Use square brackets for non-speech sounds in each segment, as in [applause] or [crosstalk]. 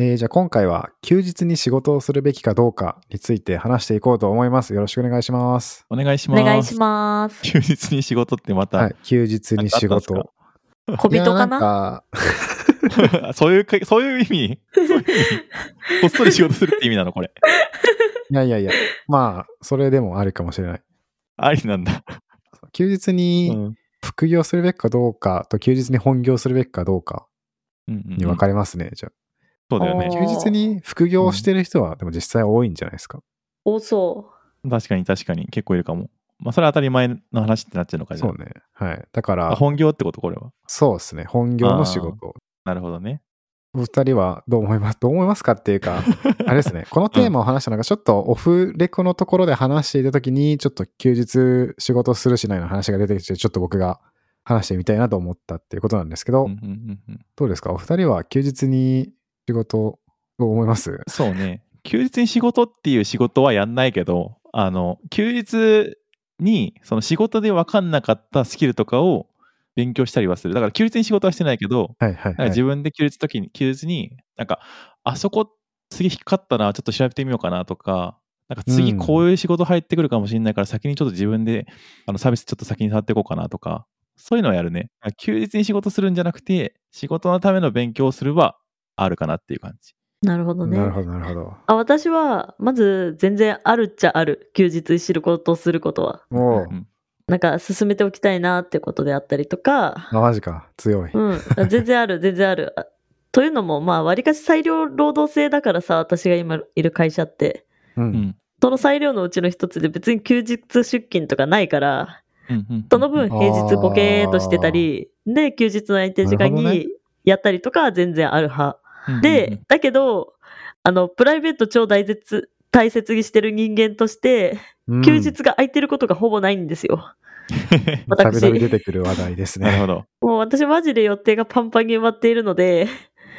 えーじゃあ今回は休日に仕事をするべきかどうかについて話していこうと思います。よろしくお願いします。お願いします。お願いします。休日に仕事ってまた、はい、休日に仕事。小人かな？か [laughs] そういうか、そういう意味？そういう意味？こっそり仕事するって意味なの？これ。[laughs] いやいやいや、まあ、それでもあるかもしれない。ありなんだ。休日うにん副業するべきかどうかと休日に本業するべきかどうかうんうんに分かれますね、じゃそうだよね。休日に副業をしてる人は、でも実際多いんじゃないですか？多そ確かに確かに結構いるかも。まあそれは当たり前の話ってなっちゃうのかじゃあそうね。はい。だから、あ本業ってこと？これは。そうですね。本業の仕事。なるほどね。お二人はどう思います？[laughs] どう思いますかっていうか、[laughs] あれですね。このテーマを話したのが、ちょっとオフレコのところで話していたときに、ちょっと休日仕事するしないの話が出てきて、ちょっと僕が話してみたいなと思ったっていうことなんですけど、どうですか？お二人は休日に仕事どう思います？そうね。休日に仕事っていう仕事はやんないけど、あの、休日にその仕事で分かんなかったスキルとかを勉強したりはする。だから休日に仕事はしてないけど、はいはい、はい。自分で休日時に、休日に、なんか、あそこ次引っかかったな、ちょっと調べてみようかなとか、なんか次うんこういう仕事入ってくるかもしれないから、先にちょっと自分であのサービスちょっと先に触っていこうかなとか、そういうのをやるね。休日に仕事するんじゃなくて、仕事のための勉強をするはあるかなっていう感じ。う。なるほどね。なるほど、なるほど。あ私は、まず全然あるっちゃある。休日に知ることをすることは。もう、うんなんか進めておきたいなってことであったりとか、あ、マジか。強い。うん。全然ある、[laughs] 全然ある。あというのも、まあ、割かし裁量労働制だからさ、私が今いる会社って。う。うんんその裁量のうちの一つで別に休日出勤とかないから、うんうんその分平日ボケーっとしてたり、で、休日の空いてる時間にやったりとかは全然ある派。うんうんで、だけど、あの、プライベート超大切、大切にしてる人間として、うん休日が空いてることがほぼないんですよ。た [laughs] び私。たび出てくる話題ですね。なるほど。もう私マジで予定がパンパンに埋まっているので、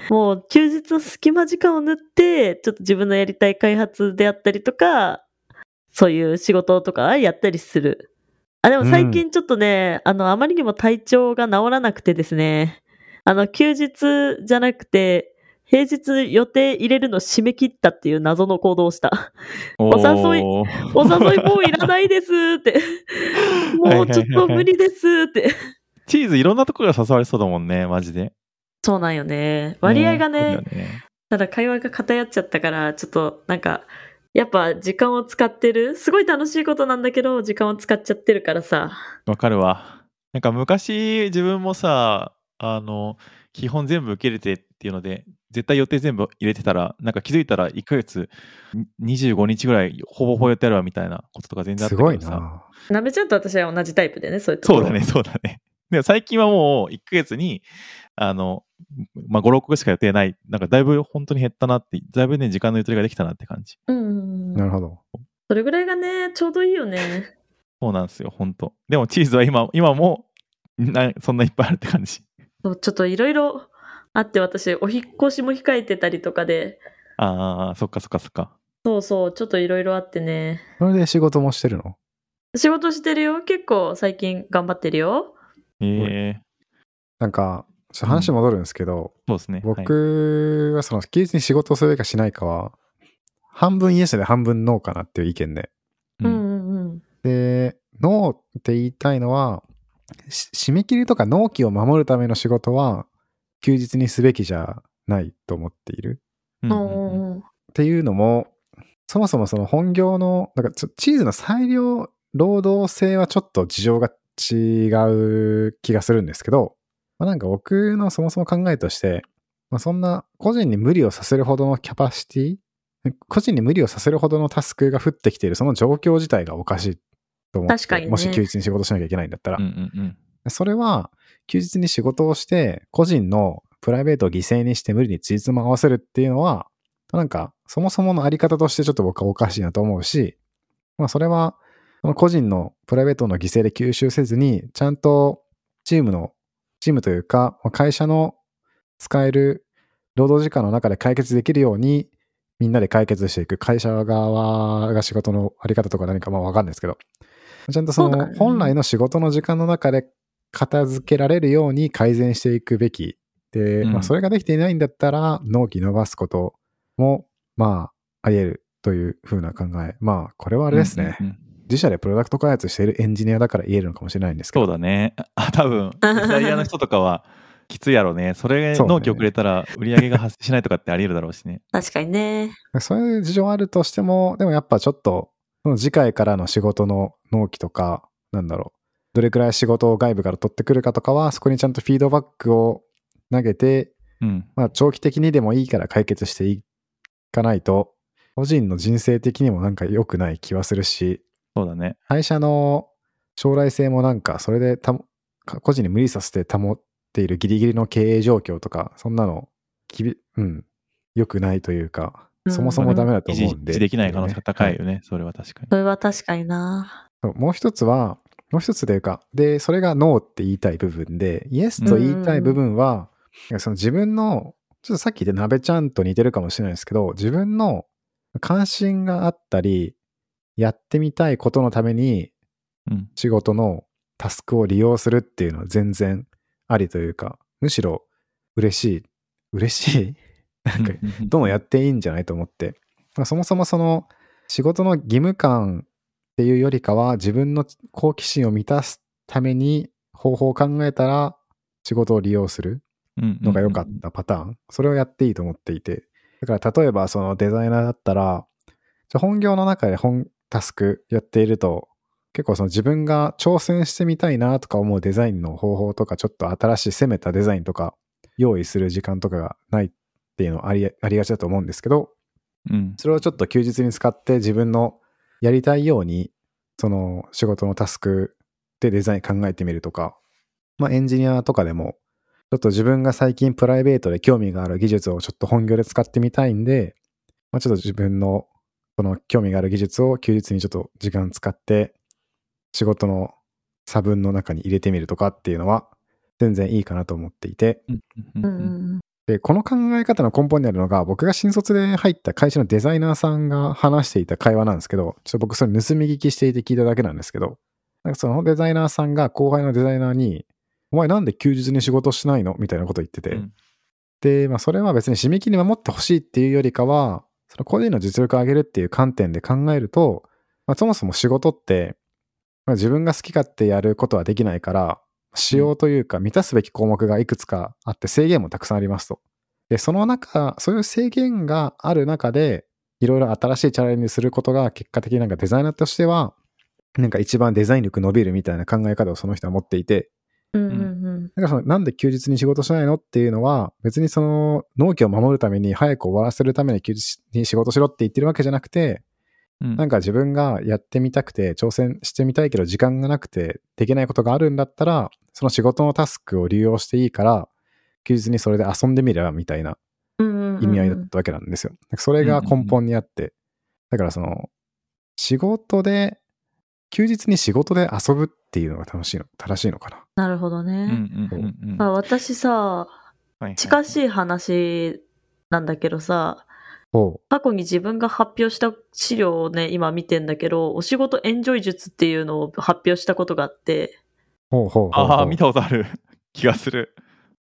もう休日の隙間時間を縫って、ちょっと自分のやりたい開発であったりとか、そういう仕事とかやったりする。あ、でも最近ちょっとね、あの、あまりにも体調が治らなくてですね、あの、休日じゃなくて、平日予定入れるの締め切ったっていう謎の行動をした。お誘いお誘いもういらないですって。[laughs] もうちょっと無理ですって。チーズいろんなところが誘われそうだもんね、マジで。そうなんよね。割合がね、ねただ会話が偏っちゃったから、ちょっとなんか、やっぱ時間を使ってる？すごい楽しいことなんだけど、時間を使っちゃってるからさ。わかるわ。なんか昔自分もさ、あの、基本全部受け入れてっていうので、絶対予定全部入れてたら、なんか気づいたら1ヶ月に25日ぐらいほぼほぼ予定あるわみたいなこととか全然あっすごいたけどさ。な。なべちゃんと私は同じタイプでね、そういうところ。そうだね、そうだね。でも最近はもう1ヶ月に、あの、まあ、5、6個しか予定ない。なんかだいぶ本当に減ったなって、だいぶね、時間のゆとりができたなって感じ。うん。なるほど。それぐらいがね、ちょうどいいよね。そうなんですよ、本当でもチーズは今、今もな、そんないっぱいあるって感じ。そうちょっといろいろあって、私、お引っ越しも控えてたりとかで、ああ、そっかそっかそっか。そうそう、ちょっといろいろあってね。それで仕事もしてるの？仕事してるよ。結構最近頑張ってるよ。ええなんか、話戻るんですけど、そうですね。はい僕はその休日に仕事をするかしないかは、半分イエスで半分ノーかなっていう意見で。うんうんうんうん。で、ノーって言いたいのは、し締め切りとか納期を守るための仕事は、休日にすべきじゃないと思っている。っていうのも、そもそもその本業の、なんかチーズの裁量労働性はちょっと事情が違う気がするんですけど、まあ、なんか僕のそもそも考えとして、まあ、そんな個人に無理をさせるほどのキャパシティ個人に無理をさせるほどのタスクが降ってきているその状況自体がおかしいと思って、確かにね。もし休日に仕事しなきゃいけないんだったら、うんうんうんそれは休日に仕事をして個人のプライベートを犠牲にして無理につじつま合わせるっていうのはなんか、そもそものあり方としてちょっと僕はおかしいなと思うし、まあそれは、その個人のプライベートの犠牲で吸収せずに、ちゃんとチームの、チームというか、会社の使える労働時間の中で解決できるように、みんなで解決していく会社側が仕事のあり方とか何かまあわかんないですけど、ちゃんとその本来の仕事の時間の中で片付けられるように改善していくべき。で、うんまあそれができていないんだったら、納期伸ばすことも、まあ、あり得るという風な考え。まあ、これはあれですね。うんうんうん自社でプロダクト開発しているエンジニアだから言えるのかもしれないんですけど。そうだね。あ、多分、デザイナーの人とかはきついやろうね。それ納期遅れたら売り上げが発生しないとかってあり得るだろうしね。確かにね。そういう事情あるとしても、でもやっぱちょっと、その次回からの仕事の納期とか、なんだろう、どれくらい仕事を外部から取ってくるかとかは、そこにちゃんとフィードバックを投げて、うん。まあ長期的にでもいいから解決していかないと、個人の人生的にもなんか良くない気はするし、そうだね。会社の将来性もなんかそれでた個人に無理させて保っているギリギリの経営状況とか、そんなの、きび、うん、良くないというか、うんそもそもダメだと思うんで。維持できない可能性が高いはよね。それは確かに。それは確かにな。もう一つは、もう一つというか、で、それがノーって言いたい部分で、イエスと言いたい部分は、その自分の、ちょっとさっき言った鍋ちゃんと似てるかもしれないですけど、自分の関心があったり、やってみたいことのためにうん。仕事のタスクを利用するっていうのは全然ありというか、むしろ嬉しい。嬉しい？[laughs] なんか、どんどんやっていいんじゃないと思って。まあそもそもその仕事の義務感っていうよりかは自分の好奇心を満たすために方法を考えたら仕事を利用するのが良かったパターン。それをやっていいと思っていて。だから例えばそのデザイナーだったら、じゃあ本業の中で本タスクやっていると結構その自分が挑戦してみたいなとか思うデザインの方法とかちょっと新しい攻めたデザインとか用意する時間とかがないっていうのありありがちだと思うんですけど、うん。それをちょっと休日に使って自分のやりたいように、その仕事のタスクでデザイン考えてみるとか、まあエンジニアとかでも、ちょっと自分が最近プライベートで興味がある技術をちょっと本業で使ってみたいんで、まあちょっと自分のその興味がある技術を休日にちょっと時間使って仕事の差分の中に入れてみるとかっていうのは全然いいかなと思っていて、うんうんうんで、この考え方の根本にあるのが、僕が新卒で入った会社のデザイナーさんが話していた会話なんですけど、ちょっと僕それ盗み聞きしていて聞いただけなんですけど、なんかそのデザイナーさんが後輩のデザイナーに、お前なんで休日に仕事しないのみたいなこと言ってて、うん。で、まあそれは別に締め切り守ってほしいっていうよりかは、その個人の実力を上げるっていう観点で考えると、まあ、そもそも仕事って、まあ、自分が好き勝手やることはできないから、仕様というか満たすべき項目がいくつかあって制限もたくさんありますと。で、その中、そういう制限がある中で、いろいろ新しいチャレンジすることが結果的になんかデザイナーとしては、なんか一番デザイン力伸びるみたいな考え方をその人は持っていて、うんうんうんだからそのなんで休日に仕事しないのっていうのは、別にその納期を守るために早く終わらせるために休日に仕事しろって言ってるわけじゃなくて、うんなんか自分がやってみたくて、挑戦してみたいけど時間がなくてできないことがあるんだったら、その仕事のタスクを利用していいから、休日にそれで遊んでみればみたいな意味合いだったわけなんですよ。それが根本にあって、だからその、仕事で、休日に仕事で遊ぶっていうのが楽しいの、正しいのかな。なるほどね。うんうんうんうんまあ、私さ、近しい話なんだけどさ、ほ過去に自分が発表した資料をね、今見てんだけど、お仕事エンジョイ術っていうのを発表したことがあって、う。ほうほうほうほう。ああ、見たことある [laughs] 気がする。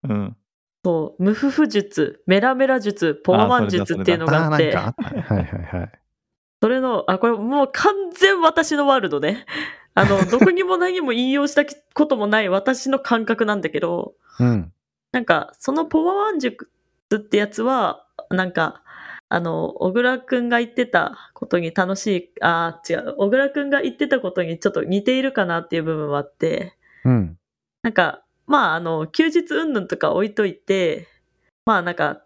うん。そう、無夫婦術、メラメラ術、ポワマン術っていうのがあって、あーなんかあったね。はいはいはい。それの、あ、これもう完全私のワールドね。[laughs] あの、どこにも何も引用したこともない私の感覚なんだけど、うん。なんか、そのポワワン術ってやつは、なんか、あの、小倉くんが言ってたことに楽しい、あー、違う、小倉くんが言ってたことにちょっと似ているかなっていう部分はあって、うん。なんか、まあ、あの、休日云々とか置いといて、まあ、なんか、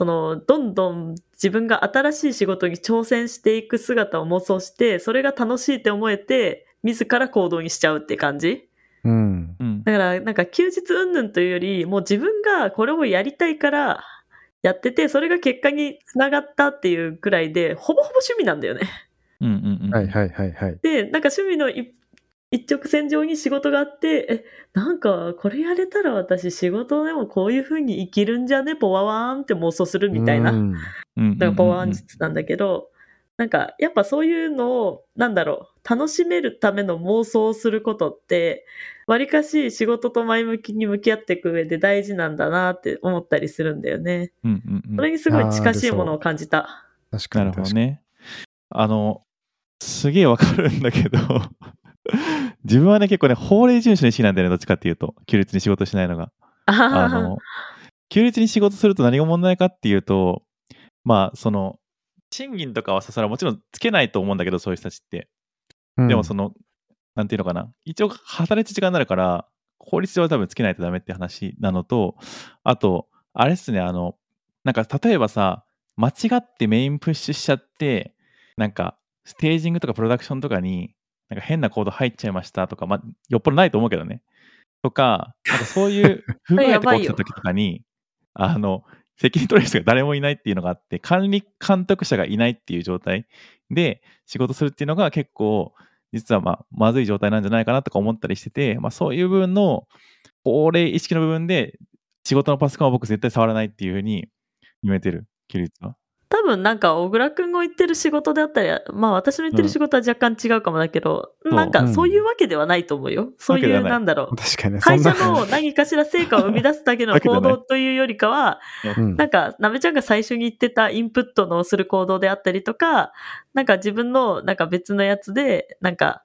その、どんどん自分が新しい仕事に挑戦していく姿を妄想して、それが楽しいって思えて、自ら行動にしちゃうって感じうん。うん。だから、なんか休日云々というより、もう自分がこれをやりたいから、やってて、それが結果につながったっていうくらいで、ほぼほぼ趣味なんだよね。うんうんうん。はいはいはいはい。で、なんか趣味の一一直線上に仕事があって、え、なんかこれやれたら私仕事でもこういう風に生きるんじゃね？ポワワーンって妄想するみたいな。うんうんうんうんうんなんかパワーン術なんだけど、なんかやっぱそういうのを、なんだろう、楽しめるための妄想をすることって、わりかし仕事と前向きに向き合っていく上で大事なんだなって思ったりするんだよね。うんうんうんそれにすごい近しいものを感じた。確かなるほ。どね。あの、すげえわかるんだけど、[laughs] 自分はね、結構ね、法令遵守の意識なんだよね、どっちかっていうと、休日に仕事しないのが。ああの、休日に仕事すると何が問題かっていうと、まあ、その、賃金とかはさ、それはもちろんつけないと思うんだけど、そういう人たちって。うんでもその、なんていうのかな。一応、働いてる時間になるから、法律上は多分つけないとダメって話なのと、あと、あれっすね、あの、なんか例えばさ、間違ってメインプッシュしちゃって、なんか、ステージングとかプロダクションとかに、なんか変なコード入っちゃいましたとか、まあ、よっぽどないと思うけどね。とか、なんかそういう不具合とか起きた時とかに、[laughs] あの、責任取れる人が誰もいないっていうのがあって、管理監督者がいないっていう状態で仕事するっていうのが結構、実はまあ、まずい状態なんじゃないかなとか思ったりしてて、まあそういう部分の、法令意識の部分で、仕事のパソコンは僕絶対触らないっていうふうに決めてる、規律は。多分なんか小倉くんが言ってる仕事であったり、まあ私の言ってる仕事は若干違うかもだけど、うんなんかそういうわけではないと思うよ。そういうなんだろう。確かに会。社の何かしら成果を生み出すだけの行動というよりかは、うんなんか、なべちゃんが最初に言ってたインプットのする行動であったりとか、なんか自分のなんか別のやつで、なんか、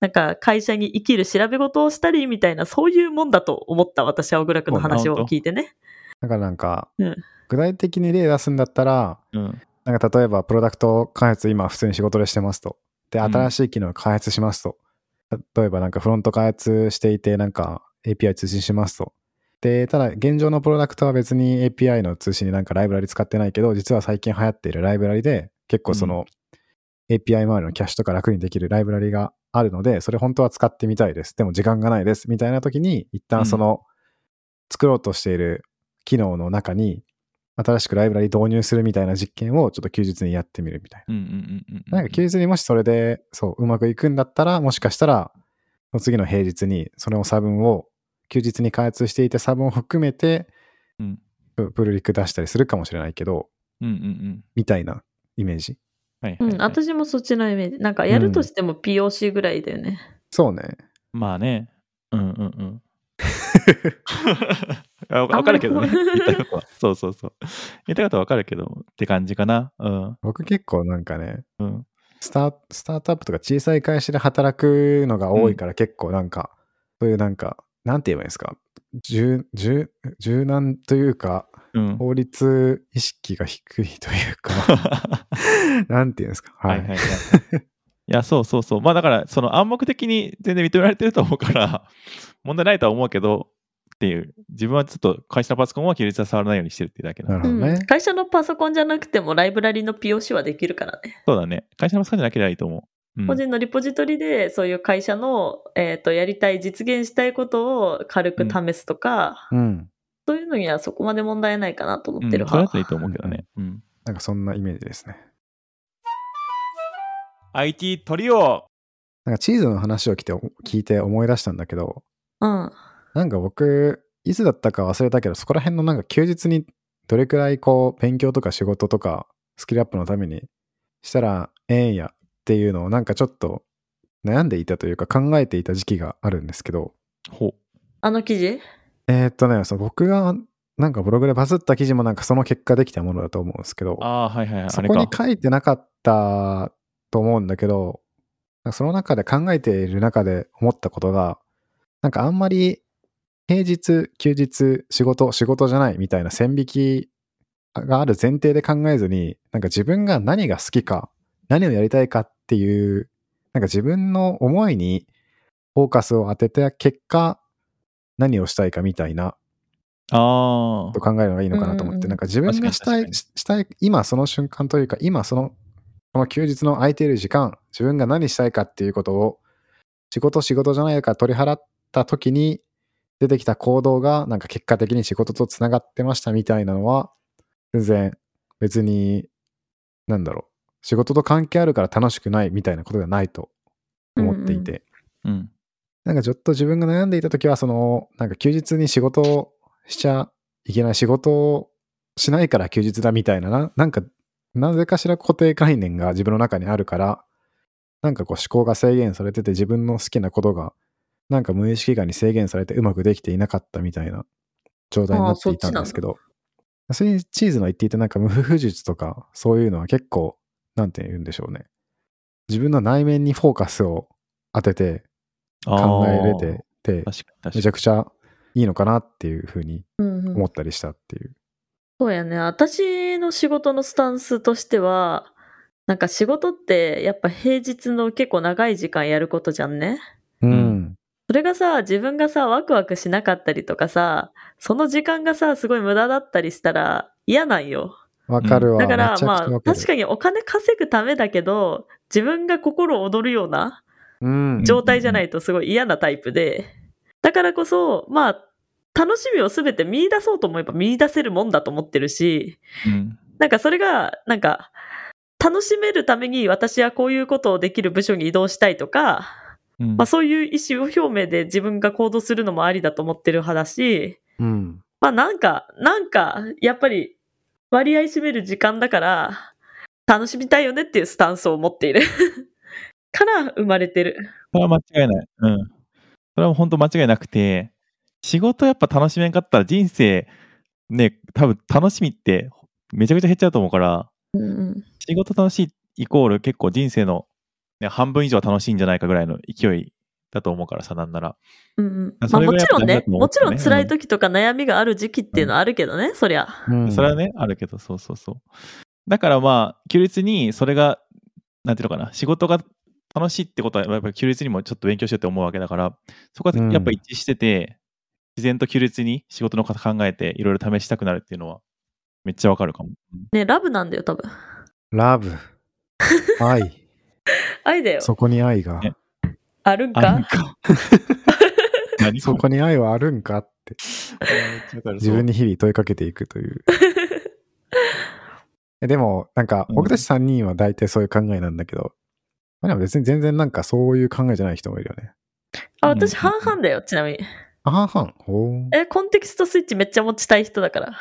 なんか会社に生きる調べ事をしたりみたいな、そういうもんだと思った私は小倉くんの話を聞いてね。だからなんか、うん具体的に例出すんだったら、うん。なんか例えばプロダクト開発今普通に仕事でしてますと。で、うん新しい機能を開発しますと。例えばなんかフロント開発していてなんか API 通信しますと。で、ただ現状のプロダクトは別に API の通信になんかライブラリ使ってないけど、実は最近流行っているライブラリで結構その API 周りのキャッシュとか楽にできるライブラリがあるので、それ本当は使ってみたいです。でも時間がないです。みたいな時に一旦その作ろうとしている機能の中に新しくライブラリ導入するみたいな実験をちょっと休日にやってみるみたいな。うんうんうんうん。なんか休日にもしそれで、そう、うまくいくんだったら、もしかしたら、その次の平日に、その差分を、休日に開発していた差分を含めて、うんププルリク出したりするかもしれないけど、うんうんうん。みたいなイメージ。うん、はいはいはい私もそっちのイメージ。なんかやるとしても POC ぐらいだよね。そうね。まあね。うんうんうん。[laughs] あわわかるけどね。言いたいことは。そうそうそう。言いたいことはわかるけど、って感じかな。うん。僕結構なんかね、うん。スタースタートアップとか小さい会社で働くのが多いから結構なんか、そういうなんか、なんて言えばいいんですか？柔柔柔軟というか、うん。法律意識が低いというか、[laughs] なんて言うんですか？はい。はいはいはい。いや、そうそうそう。まあだから、その暗黙的に全然認められてると思うから、[laughs] 問題ないとは思うけど、っていう、自分はちょっと会社のパソコンは休日は触らないようにしてるっていうだけなのなるほどねうん。会社のパソコンじゃなくてもライブラリの POC はできるからね。そうだね。会社のパソコンじゃなければいいと思う。うん個人のリポジトリでそういう会社の、えっ、と、やりたい、実現したいことを軽く試すとか、うん。そういうのにはそこまで問題ないかなと思うん、ってる派。それだといいと思うけどね。うん。なんかそんなイメージですね。IT トリオなんかチーズの話を聞いて聞いて思い出したんだけど、うん。なんか僕、いつだったか忘れたけど、そこら辺のなんか休日にどれくらいこう、勉強とか仕事とか、スキルアップのためにしたらええんやっていうのをなんかちょっと悩んでいたというか考えていた時期があるんですけど、ほう。あの記事えーっとね、そう僕がなんかブログでバズった記事もなんかその結果できたものだと思うんですけど、ああ、はいはいはい。そ。こに書いてなかったと思うんだけど、その中で考えている中で思ったことが、なんかあんまり平日、休日、仕事、仕事じゃないみたいな線引きがある前提で考えずに、なんか自分が何が好きか、何をやりたいかっていう、なんか自分の思いにフォーカスを当てた結果、何をしたいかみたいなあと考えるのがいいのかなと思って、うんうんなんか自分がしたい、したい、今その瞬間というか、今その、この休日の空いている時間、自分が何したいかっていうことを、仕事仕事じゃないか取り払った時に出てきた行動が、なんか結果的に仕事とつながってましたみたいなのは、全然別に、なんだろう、仕事と関係あるから楽しくないみたいなことがないと思っていて、うん。なんかちょっと自分が悩んでいた時は、その、なんか休日に仕事をしちゃいけない仕事をしないから休日だみたいなな、なんか、なぜかしら固定概念が自分の中にあるから、なんかこう思考が制限されてて自分の好きなことが、なんか無意識下に制限されてうまくできていなかったみたいな状態になっていたんですけど、それにチーズの言っていたなんか無夫婦術とか、そういうのは結構、なんて言うんでしょうね。自分の内面にフォーカスを当てて考えれてて、めにちゃくちゃいいのかなっていうふうに思ったりしたっていう。そうやね。私の仕事のスタンスとしては、なんか仕事ってやっぱ平日の結構長い時間やることじゃんね。うん。んそれがさ、自分がさ、ワクワクしなかったりとかさ、その時間がさ、すごい無駄だったりしたら嫌なんよ。わかるわ。だからまあ、確かにお金稼ぐためだけど、自分が心躍るようなうん。状態じゃないとすごい嫌なタイプで、だからこそ、まあ、楽しみをすべて見出そうと思えば見出せるもんだと思ってるし、うん。なんかそれが、なんか、楽しめるために私はこういうことをできる部署に移動したいとか、うんまあそういう意思表明で自分が行動するのもありだと思ってる派だし、うん。まあなんか、なんか、やっぱり割合占める時間だから、楽しみたいよねっていうスタンスを持っている。[laughs] から生まれてる。それは間違いない。うん。それは本当間違いなくて、仕事やっぱ楽しめんかったら人生、ね、多分楽しみってめちゃくちゃ減っちゃうと思うから、うんうん仕事楽しいイコール結構人生の、ね、半分以上は楽しいんじゃないかぐらいの勢いだと思うからさ、なんなら。うんうんあまあもちろんね、もちろんね辛い時とか悩みがある時期っていうのはあるけどね、そりゃ。うんそれはね、あるけど、そうそうそう。だからまあ、休日にそれが、なんていうのかな、仕事が楽しいってことは、やっぱり休日にもちょっと勉強しようって思うわけだから、そこはやっぱ一致してて、自然と休日に仕事のこと考えて、いろいろ試したくなるっていうのは、めっちゃわかるかも。ね、ラブなんだよ、多分。ラブ。[laughs] 愛。愛だよ。そこに愛が。ねあるんあ、なんか？[laughs] そこに愛はあるんかって自自分に日々問いかけていくという。[laughs] えでも、なんか、うん僕たち3人は大体そういう考えなんだけど、まあ、でも別に全然なんかそういう考えじゃない人もいるよね。あ、私うん半々だよ、ちなみに。あはんはん。ほう。え、コンテキストスイッチめっちゃ持ちたい人だから。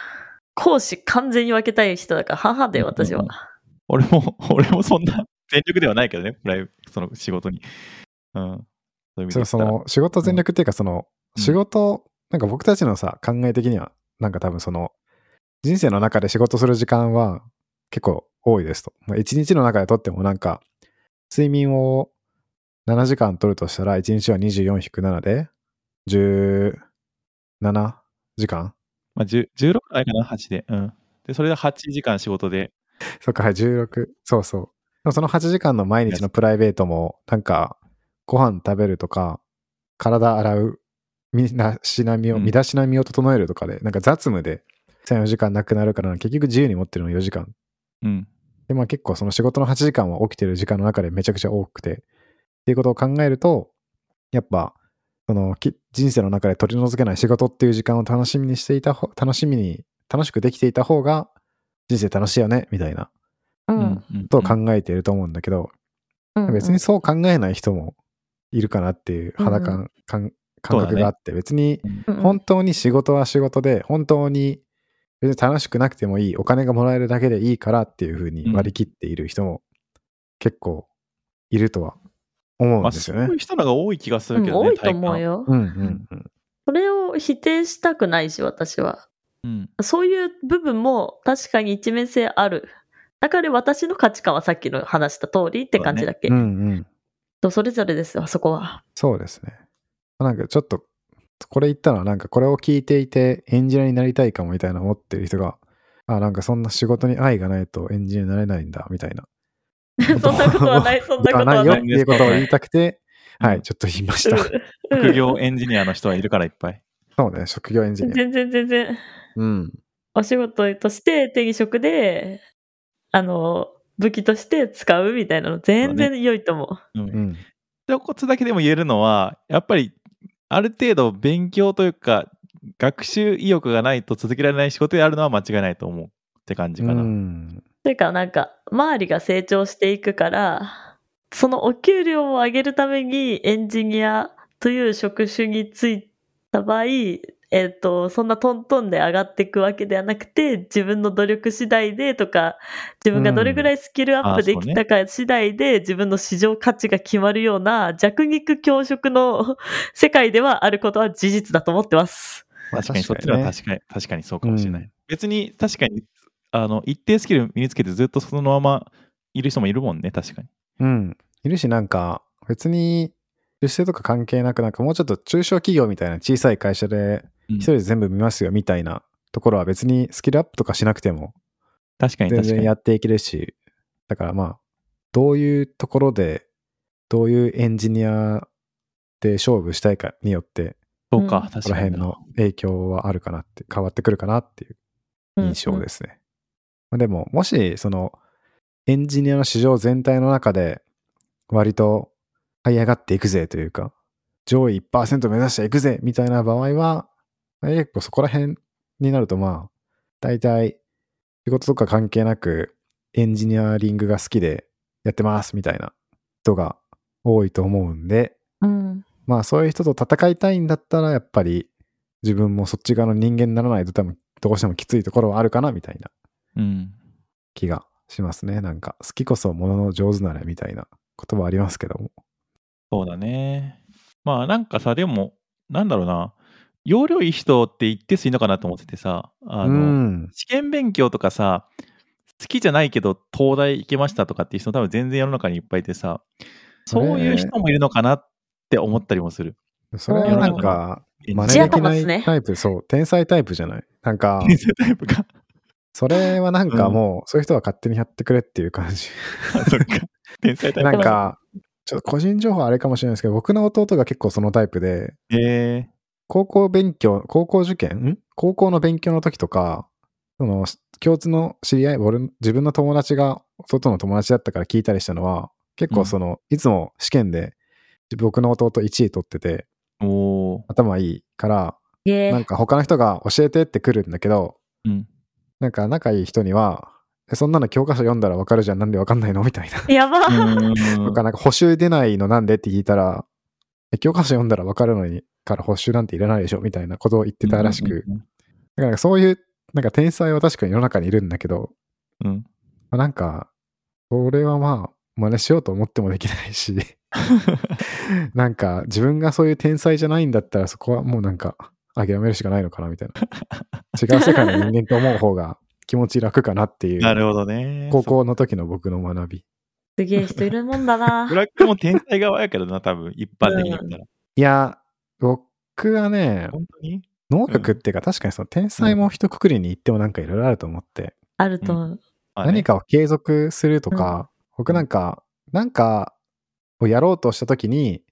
講師完全に分けたい人だから、半々だよ、私はうん。俺も、[laughs] 俺もそんな全力ではないけどね、プライその仕事に。うん。そういう意味でその仕事全力っていうか、そのうん仕事、なんか僕たちのさ、考え的には、なんか多分その、人生の中で仕事する時間は結構多いですと。まあ、1日の中でとってもなんか、睡眠を7時間取るとしたら、1日は24-7で、17時間？まあ、10 16くらいかな、8で。うん。で、それで8時間仕事で、そっか、はい、16。そうそう。その8時間の毎日のプライベートも、なんか、ご飯食べるとか、体洗う、身だしなみを、うん身だしなみを整えるとかで、なんか雑務で3、4時間なくなるから、結局自由に持ってるの4時間。うん。で、まあ結構その仕事の8時間は起きてる時間の中でめちゃくちゃ多くて、っていうことを考えると、やっぱ、そのき人生の中で取り除けない仕事っていう時間を楽しみにしていた方、楽しみに、楽しくできていた方が人生楽しいよね、みたいな。う。うんとを考えていると思うんだけど、うん別にそう考えない人もいるかなっていう肌感,、感感覚があって、別にうん。本当に仕事は仕事で、本当に別に楽しくなくてもいい、お金がもらえるだけでいいからっていうふうに割り切っている人も結構いるとは思うんまあ、ですよねそういう。人のが多い気がすうんるけどね。多いと思うよ。うんうんうん。それを否定したくないし、私は。体感。そういう部分も確かに一面性ある。だから私の価値観はさっきの話した通りって感じだけ。うんうん。とそれぞれですよ、あそこは。そうですね。なんかちょっと、これ言ったのはなんかこれを聞いていてエンジニアになりたいかもみたいな思ってる人が、あ、なんかそんな仕事に愛がないとエンジニアになれないんだみたいな。[laughs] そんなことはない、[laughs] そんなことはないよっ。ていうことを言いたくて、うんはい、ちょっと言いました。うん副業エンジニアの人はいるからいっぱい。そうね、職業エンジニア。全然全然。うん。お仕事として手に職で、あの、武器として使うみたいなの全然良いと思う。うんうん。一言だけでも言えるのは、やっぱり、ある程度勉強というか、学習意欲がないと続けられない仕事であるのは間違いないと思う。って感じうかな。ん。というか、なんか、周りが成長していくから、そのお給料を上げるためにエンジニアという職種に就いた場合、えっ、と、そんなトントンで上がっていくわけではなくて、自分の努力次第でとか、自分がどれぐらいスキルアップできたか次第で自分の市場価値が決まるような弱肉強食の世界ではあることは事実だと思ってます。確かにそっちは確かに、確かにそうかもしれない。うん別に確かに、あの、一定スキル身につけてずっとそのままいる人もいるもんね、確かに。うん。いるし、なんか、別に、出世とか関係なく、なんかもうちょっと中小企業みたいな小さい会社で、うん一人で全部見ますよみたいなところは別にスキルアップとかしなくても確かに全確かに。然やっていけるし、だからまあ、どういうところで、どういうエンジニアで勝負したいかによって、うんそうか、そこら確かにな。辺の影響はあるかなって、変わってくるかなっていう印象ですね。まあでも、もし、その、エンジニアの市場全体の中で、割と這い上がっていくぜというか、上位1%目指していくぜみたいな場合は、結構そこら辺になるとまあ、大体仕事とか関係なくエンジニアリングが好きでやってますみたいな人が多いと思うんで、うん。まあそういう人と戦いたいんだったらやっぱり自分もそっち側の人間にならないと多分どうしてもきついところはあるかなみたいなうん。気がしますね。なんか好きこそものの上手なれみたいな言葉ありますけども。そうだね。まあなんかさ、でも、なんだろうな。容量いい人って一定数いるのかなと思っててさ、あうの、ん。試験勉強とかさ、好きじゃないけど東大行けましたとかっていう人多分全然世の中にいっぱいいてさ、そういう人もいるのかなって思ったりもする。それはなんか真似できないタイプ、そう、天才タイプじゃない？なんか、天才タイプか。それはなんかもう、そういう人は勝手にやってくれっていう感じ。[laughs] あそっか。天才タイプなんか、ちょっと個人情報あれかもしれないですけど、僕の弟が結構そのタイプで、え高校勉強、高校受験？ん高校の勉強の時とか、その、共通の知り合い、俺、自分の友達が弟の友達だったから聞いたりしたのは、結構その、いつも試験で、僕の弟1位取ってて。頭いいから、なんか他の人が教えてって来るんだけど、うん。なんか仲いい人には、えそんなの教科書読んだらわかるじゃん、なんでわかんないの？みたいな。やばとか、なんか補習出ないのなんでって聞いたら、え教科書読んだらわかるのに、から補習なんていらないでしょ？みたいなことを言ってたらしく。うんだからそういう、なんか天才は確かに世の中にいるんだけど、うんうん。まあ、なんか、それはまあ、真似しようと思ってもできないし、[laughs] なんか自分がそういう天才じゃないんだったらそこはもうなんか諦めるしかないのかなみたいな。[laughs] 違う世界の人間と思う方が気持ち楽かなっていう、なるほどね。高校の時の僕の学び。すげえ人いるもんだな [laughs] ブ。ラックも天才側やけどな、多分、一般的に。いや、僕はね、本当に？能力っていうか確かにその天才も一括りに言ってもなんかいろいろあると思って、あると思う。何かを継続するとか、僕なんか、なんかをやろうとした時に、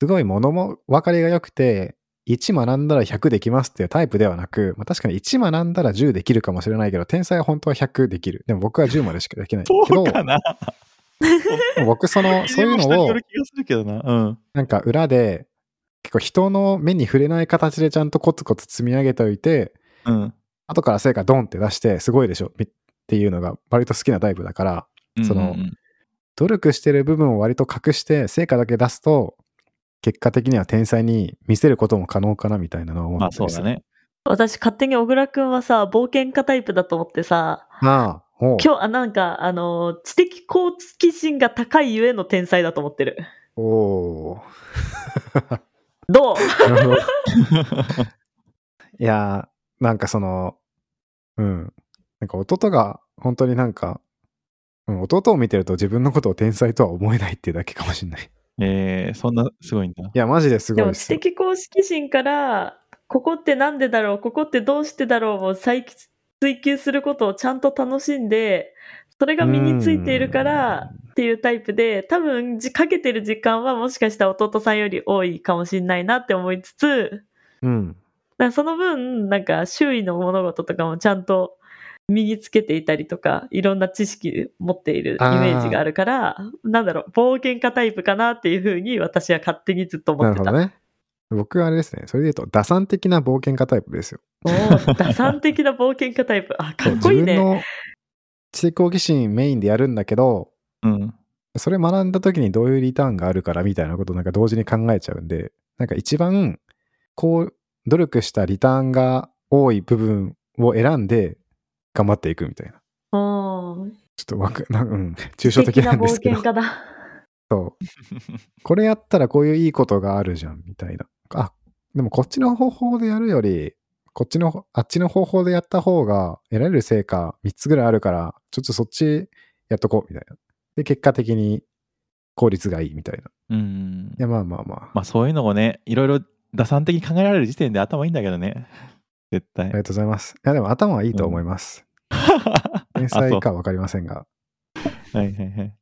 すごい物も分かりが良くて、1学んだら100できますっていうタイプではなく、まあ、確かに1学んだら10できるかもしれないけど、天才は本当は100できる。でも僕は10までしかできないけど、そうかな。[laughs] 僕その、そういうのをな。うん。なんか裏で、結構人の目に触れない形でちゃんとコツコツ積み上げておいて、うん。後から成果ドンって出して、すごいでしょっていうのが割と好きなタイプだから、その努力してる部分を割と隠して成果だけ出すと結果的には天才に見せることも可能かなみたいなのは思まあってそうだね。私勝手に小倉くんはさ、冒険家タイプだと思ってさ、ああ今日、あ、なんか、あの、知的好奇心が高いゆえの天才だと思ってる。おー。どう？[laughs] いやーなんかそのうん。なんか弟が本当になんか、うん、弟を見てると自分のことを天才とは思えないっていうだけかもしれないいえー、そんなすごいんだ。やマジですごでいですよ。も知的好奇心から、ここってなんでだろう、ここってどうしてだろうを再追求することをちゃんと楽しんで、それが身についているからっていうタイプで、多分じかけてる時間はもしかしたら弟さんより多いかもしれないなって思いつつ、うん。だからその分、なんか周囲の物事とかもちゃんと身につけていたりとか、いろんな知識持っているイメージがあるから、なんだろう、冒険家タイプかなっていうふうに私は勝手にずっと思ってた。なるほどね僕はあれですね、それで言うと、打算的な冒険家タイプですよ。おー打算的な冒険家タイプ。あ、かっこいいね。自分の知的好奇心メインでやるんだけど、うん。それ学んだ時にどういうリターンがあるからみたいなことをなんか同時に考えちゃうんで、なんか一番、こう、努力したリターンが多い部分を選んで頑張っていくみたいな。ちょっとわく、[laughs] なうん、抽象的なんですけど素敵。な冒険家だ。そう。これやったらこういういいことがあるじゃん、みたいな。あ、でもこっちの方法でやるより、こっちの、あっちの方法でやった方が得られる成果3つぐらいあるから、ちょっとそっちやっとこう、みたいな。で、結果的に効率がいいみたいな。うんい。や、まあまあまあ。まあそういうのもね、いろいろ打算的に考えられる時点で頭いいんだけどね。絶対あり。がとうございます。いや、でも頭はいいと思います。天 [laughs] 才あかわかりませんが。はいはいはい。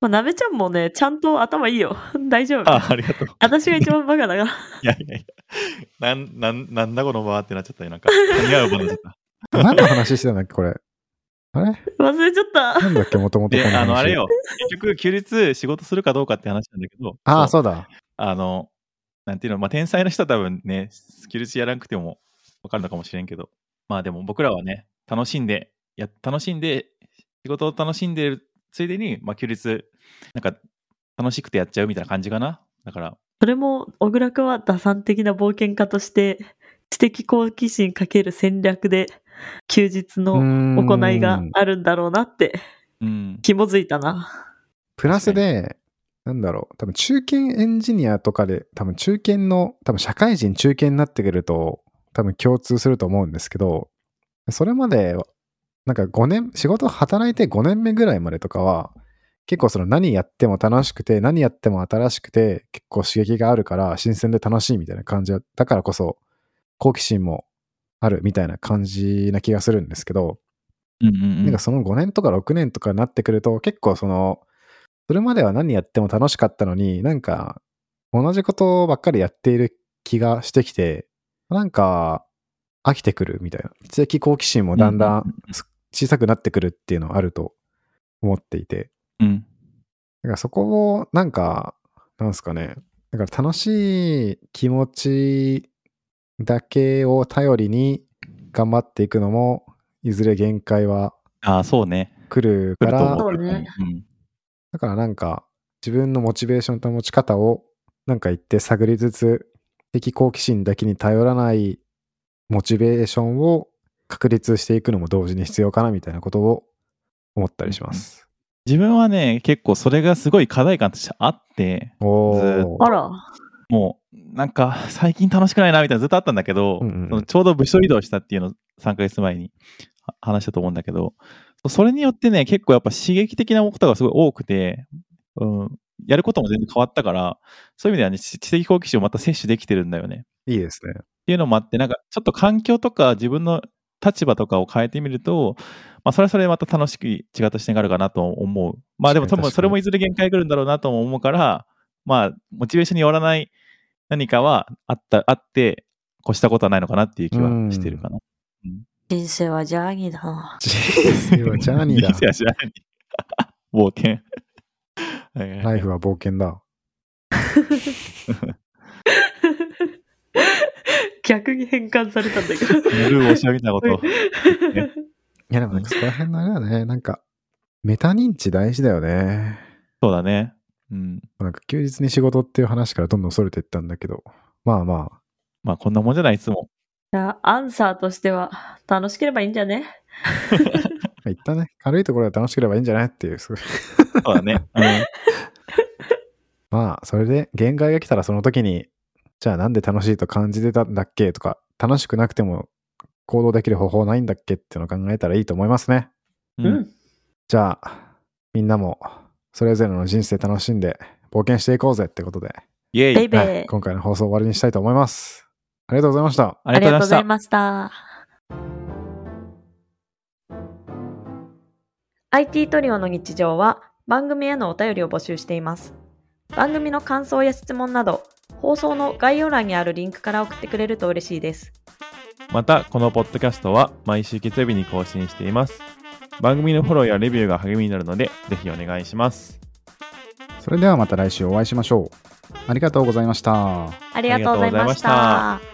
まあ、なべちゃんもね、ちゃんと頭いいよ。[laughs] 大丈夫。あ、ありがとう。私が一番バカだから。[laughs] いやいやいや。なん、なん、なんだこの場ってなっちゃったよ。なんか、似合う場になっちゃっ何の話してたんだっけ、これ。あれ？忘れちゃった。なんだっけ、もともと。あの、あれよ。結局、休日仕事するかどうかって話なんだけど。ああ、そうだ。あの、なんていうの、まあ、天才の人は多分ね、休日やらなくてもわかるのかもしれんけど、まあでも僕らはね、楽しんで、や、楽しんで、仕事を楽しんでるついでに、まあ、休日、なんか、楽しくてやっちゃうみたいな感じかな。だから、それも、小倉君は打算的な冒険家として、知的好奇心かける戦略で、休日の行いがあるんだろうなって、うん。紐づいたな。プラスで、なんだろう、多分中堅エンジニアとかで、多分中堅の、多分社会人中堅になってくると、多分共通すると思うんですけど、それまで、なんか5年、仕事働いて5年目ぐらいまでとかは、結構その何やっても楽しくて、何やっても新しくて、結構刺激があるから、新鮮で楽しいみたいな感じだだからこそ、好奇心もあるみたいな感じな気がするんですけど、うんうんうん。なんかその5年とか6年とかになってくると、結構その、それまでは何やっても楽しかったのに、なんか、同じことばっかりやっている気がしてきて、なんか、飽きてくるみたいな。知的好奇心もだんだうん小さくなってくるっていうのはあると思っていて。うん。だからそこを、なんか、なんですかね。だから楽しい気持ちだけを頼りに頑張っていくのも、いずれ限界はああ、そうね。来るから。そうねうん。だからなんか自分のモチベーションと持ち方をなんか言って探りつつ、敵好奇心だけに頼らないモチベーションを確立していくのも同時に必要かなみたいなことを思ったりします。自分はね、結構それがすごい課題感としてあって、あら。もう、なんか、最近楽しくないな、みたいなずっとあったんだけど、うんうんちょうど部署移動したっていうのを3ヶ月前には話したと思うんだけど、それによってね、結構やっぱ刺激的なことがすごい多くて、うん、やることも全然変わったから、そういう意味ではね、知知的好奇心をまた摂取できてるんだよね。いいですね。っていうのもあって、なんかちょっと環境とか自分の立場とかを変えてみると、まあそれはそれでまた楽しく違った視点があるかなと思う。まあでも多分それもいずれ限界が来るんだろうなとも思うから、まあモチベーションによらない何かはあった、あって、越したことはないのかなっていう気はしてるかな。人生はジャーニーだな。人生はジャーニーだ人。生は知らない。[laughs] 冒険。ライフは冒険だ。[laughs] 逆に変換されたんだけど。ルー大島みたいなことを。[laughs] いやでもなんかそこら辺のあれだね。なんか、メタ認知大事だよね。そうだね。うん。なんか休日に仕事っていう話からどんどん逸れていったんだけど。まあまあ、まあこんなもんじゃない、いつも。じゃあ、アンサーとしては、楽しければいいんじゃね？一旦ね、軽いところで楽しければいいんじゃないっていう、そうだね。うん。[laughs] まあ、それで限界が来たらその時に、じゃあなんで楽しいと感じてたんだっけとか、楽しくなくても行動できる方法ないんだっけっていうのを考えたらいいと思いますね。う。うん。ん。じゃあ、みんなもそれぞれの人生楽しんで冒険していこうぜってことで、イェイ。はい今回の放送終わりにしたいと思います。ありがとうございました。ありがとうございました。ました。IT トリオの日常は番組へのお便りを募集しています。番組の感想や質問など、放送の概要欄にあるリンクから送ってくれると嬉しいです。また、このポッドキャストは毎週月曜日に更新しています。番組のフォローやレビューが励みになるので、ぜひお願いします。それではまた来週お会いしましょう。ありがとうございました。ありがとうございましあた。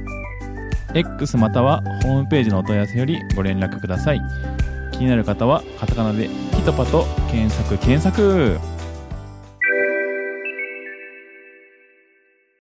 X またはホームページのお問い合わせよりご連絡ください。気になる方はカタカナでピトパと検索検索